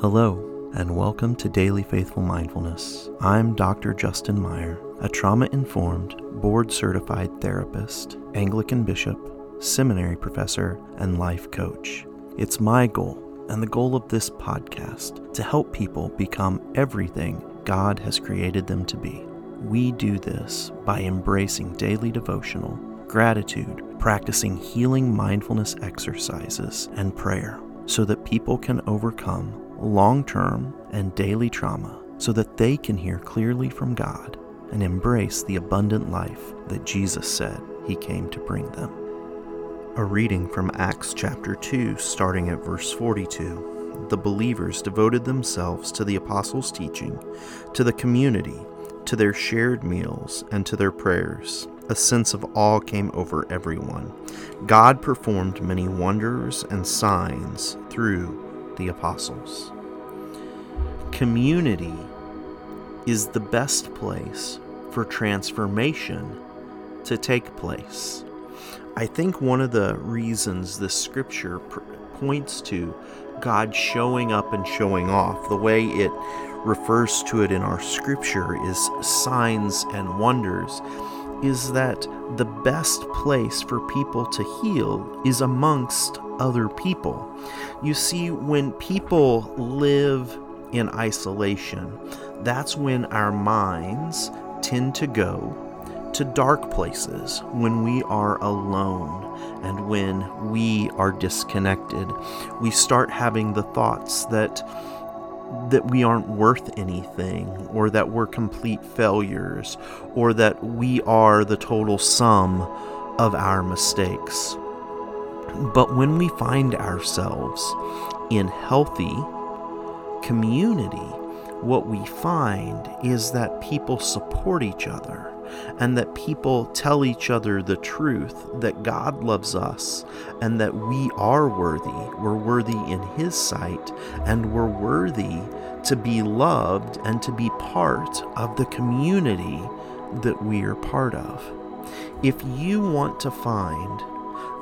Hello, and welcome to Daily Faithful Mindfulness. I'm Dr. Justin Meyer, a trauma informed, board certified therapist, Anglican bishop, seminary professor, and life coach. It's my goal and the goal of this podcast to help people become everything God has created them to be. We do this by embracing daily devotional, gratitude, practicing healing mindfulness exercises, and prayer so that people can overcome long term and daily trauma so that they can hear clearly from God and embrace the abundant life that Jesus said he came to bring them. A reading from Acts chapter 2, starting at verse 42. The believers devoted themselves to the apostles' teaching, to the community, to their shared meals, and to their prayers. A sense of awe came over everyone. God performed many wonders and signs through the apostles. Community is the best place for transformation to take place. I think one of the reasons this scripture points to God showing up and showing off, the way it refers to it in our scripture is signs and wonders, is that the best place for people to heal is amongst other people. You see, when people live in isolation, that's when our minds tend to go to dark places when we are alone and when we are disconnected. We start having the thoughts that that we aren't worth anything or that we're complete failures or that we are the total sum of our mistakes. But when we find ourselves in healthy community, what we find is that people support each other and that people tell each other the truth that God loves us and that we are worthy. We're worthy in His sight and we're worthy to be loved and to be part of the community that we are part of. If you want to find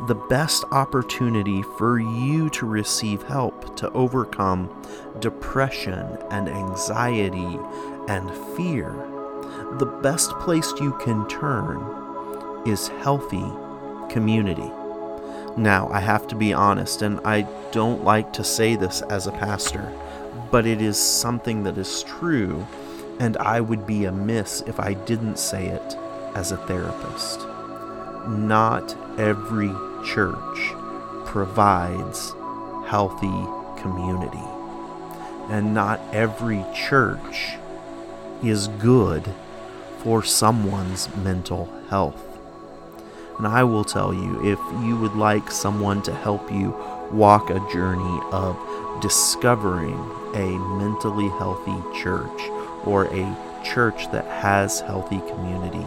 the best opportunity for you to receive help to overcome depression and anxiety and fear, the best place you can turn is healthy community. Now, I have to be honest, and I don't like to say this as a pastor, but it is something that is true, and I would be amiss if I didn't say it as a therapist. Not every church provides healthy community, and not every church is good for someone's mental health. And I will tell you if you would like someone to help you walk a journey of discovering a mentally healthy church or a church that has healthy community,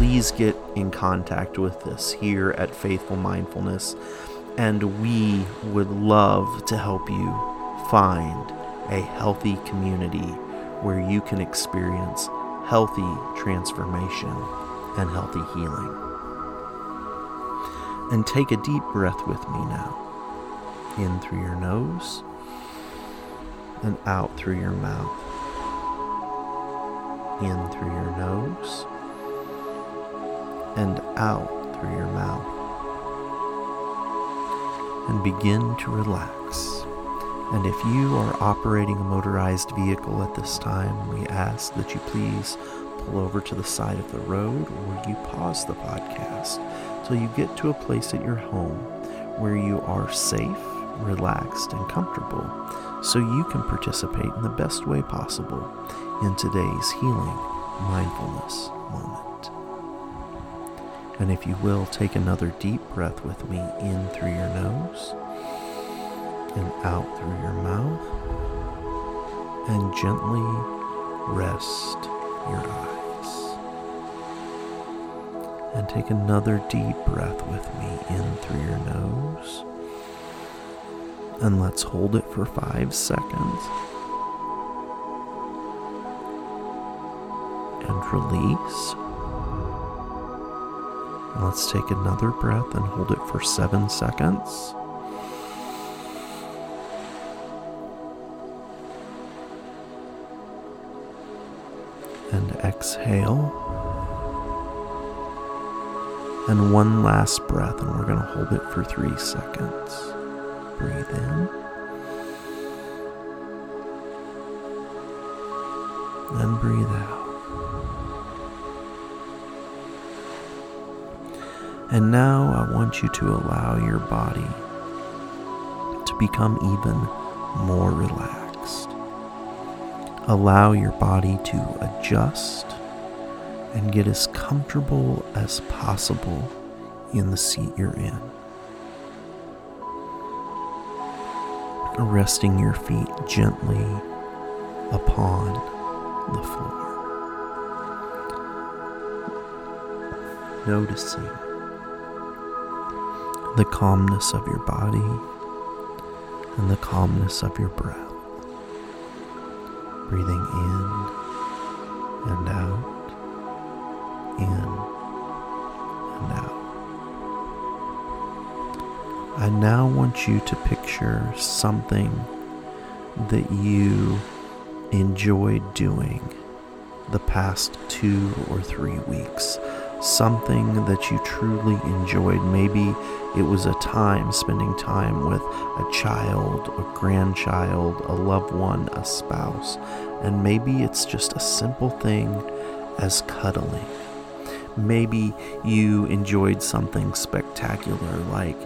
please get in contact with us here at Faithful Mindfulness, and we would love to help you find a healthy community where you can experience healthy transformation and healthy healing. And take a deep breath with me now. In through your nose and out through your mouth. In through your nose and out through your mouth. And begin to relax. And if you are operating a motorized vehicle at this time, we ask that you please pull over to the side of the road or you pause the podcast till you get to a place at your home where you are safe, relaxed, and comfortable so you can participate in the best way possible in today's healing mindfulness moment. And if you will, take another deep breath with me in through your nose and out through your mouth, and gently rest your eyes. And take another deep breath with me in through your nose. And let's hold it for five seconds. And release. Let's take another breath and hold it for seven seconds. And exhale. And one last breath, and we're going to hold it for three seconds. Breathe in. and breathe out. And now I want you to allow your body to become even more relaxed. Allow your body to adjust and get as comfortable as possible in the seat you're in. Resting your feet gently upon the floor. Noticing the calmness of your body and the calmness of your breath. Breathing in and out, in and out. I now want you to picture something that you enjoyed doing the past two or three weeks something that you truly enjoyed. Maybe it was a time spending time with a child, a grandchild, a loved one, a spouse, and maybe it's just a simple thing as cuddling. Maybe you enjoyed something spectacular like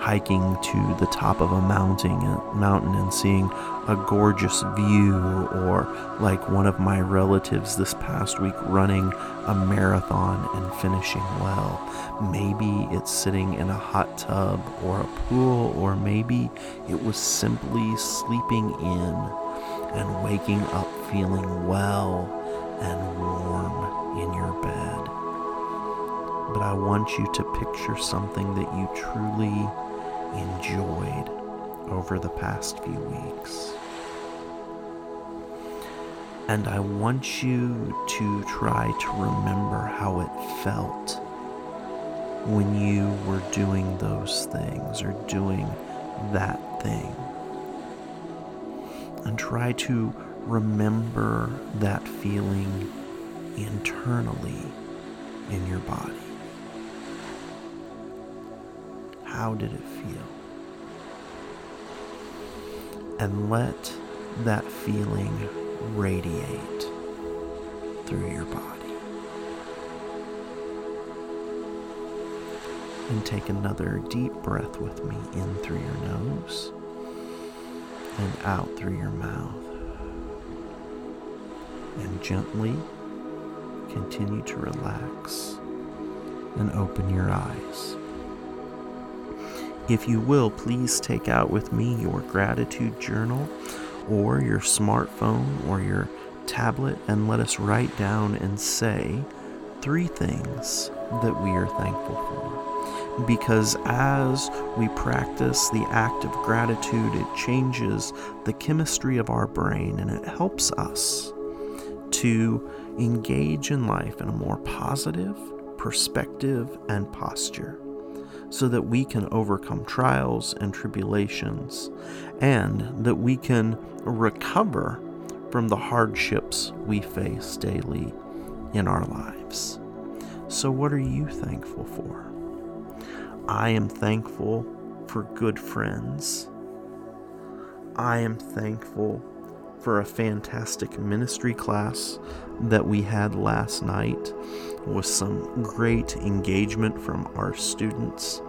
hiking to the top of a mountain, mountain and seeing a gorgeous view, or like one of my relatives this past week running a marathon and finishing well. Maybe it's sitting in a hot tub or a pool, or maybe it was simply sleeping in and waking up feeling well and warm in your bed. But I want you to picture something that you truly enjoyed over the past few weeks. And I want you to try to remember how it felt when you were doing those things or doing that thing. And try to remember that feeling internally in your body. How did it feel? And let that feeling radiate through your body. And take another deep breath with me in through your nose and out through your mouth. And gently continue to relax and open your eyes. If you will, please take out with me your gratitude journal or your smartphone or your tablet and let us write down and say three things that we are thankful for. Because as we practice the act of gratitude, it changes the chemistry of our brain and it helps us to engage in life in a more positive perspective and posture so that we can overcome trials and tribulations and that we can recover from the hardships we face daily in our lives. So, what are you thankful for? I am thankful for good friends. I am thankful for a fantastic ministry class that we had last night with some great engagement from our students.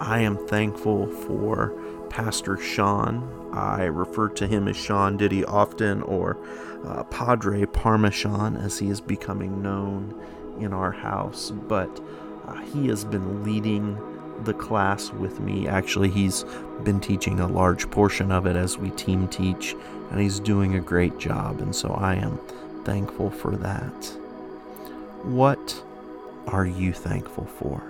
I am thankful for Pastor Sean. I refer to him as Sean Diddy often, or uh, Padre Parmesan as he is becoming known in our house. But uh, he has been leading the class with me. Actually, he's been teaching a large portion of it as we team teach, and he's doing a great job. And so I am thankful for that. What are you thankful for?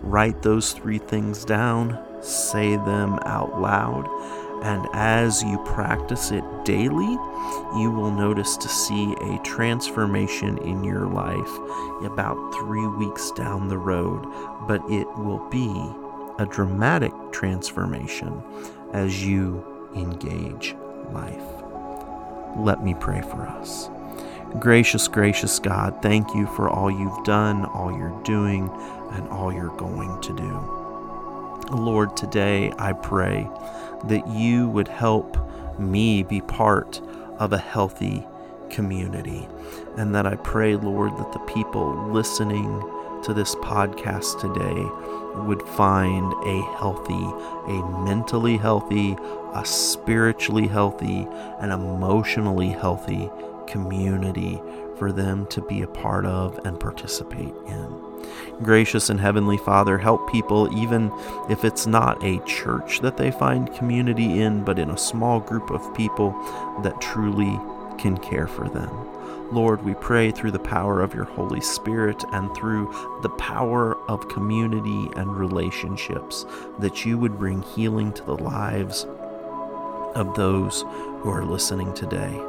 Write those three things down, say them out loud, and as you practice it daily, you will notice to see a transformation in your life about three weeks down the road, but it will be a dramatic transformation as you engage life. Let me pray for us. Gracious, gracious God, thank you for all you've done, all you're doing, and all you're going to do. Lord, today I pray that you would help me be part of a healthy community. And that I pray, Lord, that the people listening to this podcast today would find a healthy, a mentally healthy, a spiritually healthy, an emotionally healthy community for them to be a part of and participate in. Gracious and Heavenly Father, help people, even if it's not a church that they find community in, but in a small group of people that truly can care for them. Lord, we pray through the power of your Holy Spirit and through the power of community and relationships that you would bring healing to the lives of those who are listening today.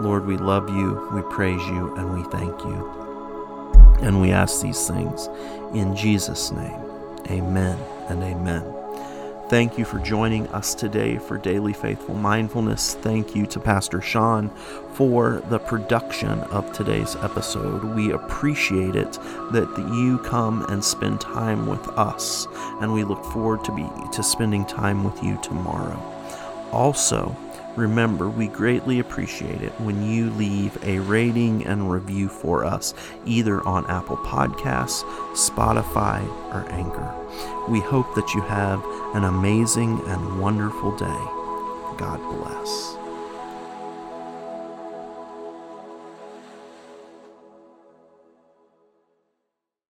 Lord, we love you, we praise you, and we thank you. And we ask these things in Jesus' name. Amen and amen. Thank you for joining us today for Daily Faithful Mindfulness. Thank you to Pastor Sean for the production of today's episode. We appreciate it that you come and spend time with us, and we look forward to be to spending time with you tomorrow. Also, Remember, we greatly appreciate it when you leave a rating and review for us, either on Apple Podcasts, Spotify, or Anchor. We hope that you have an amazing and wonderful day. God bless.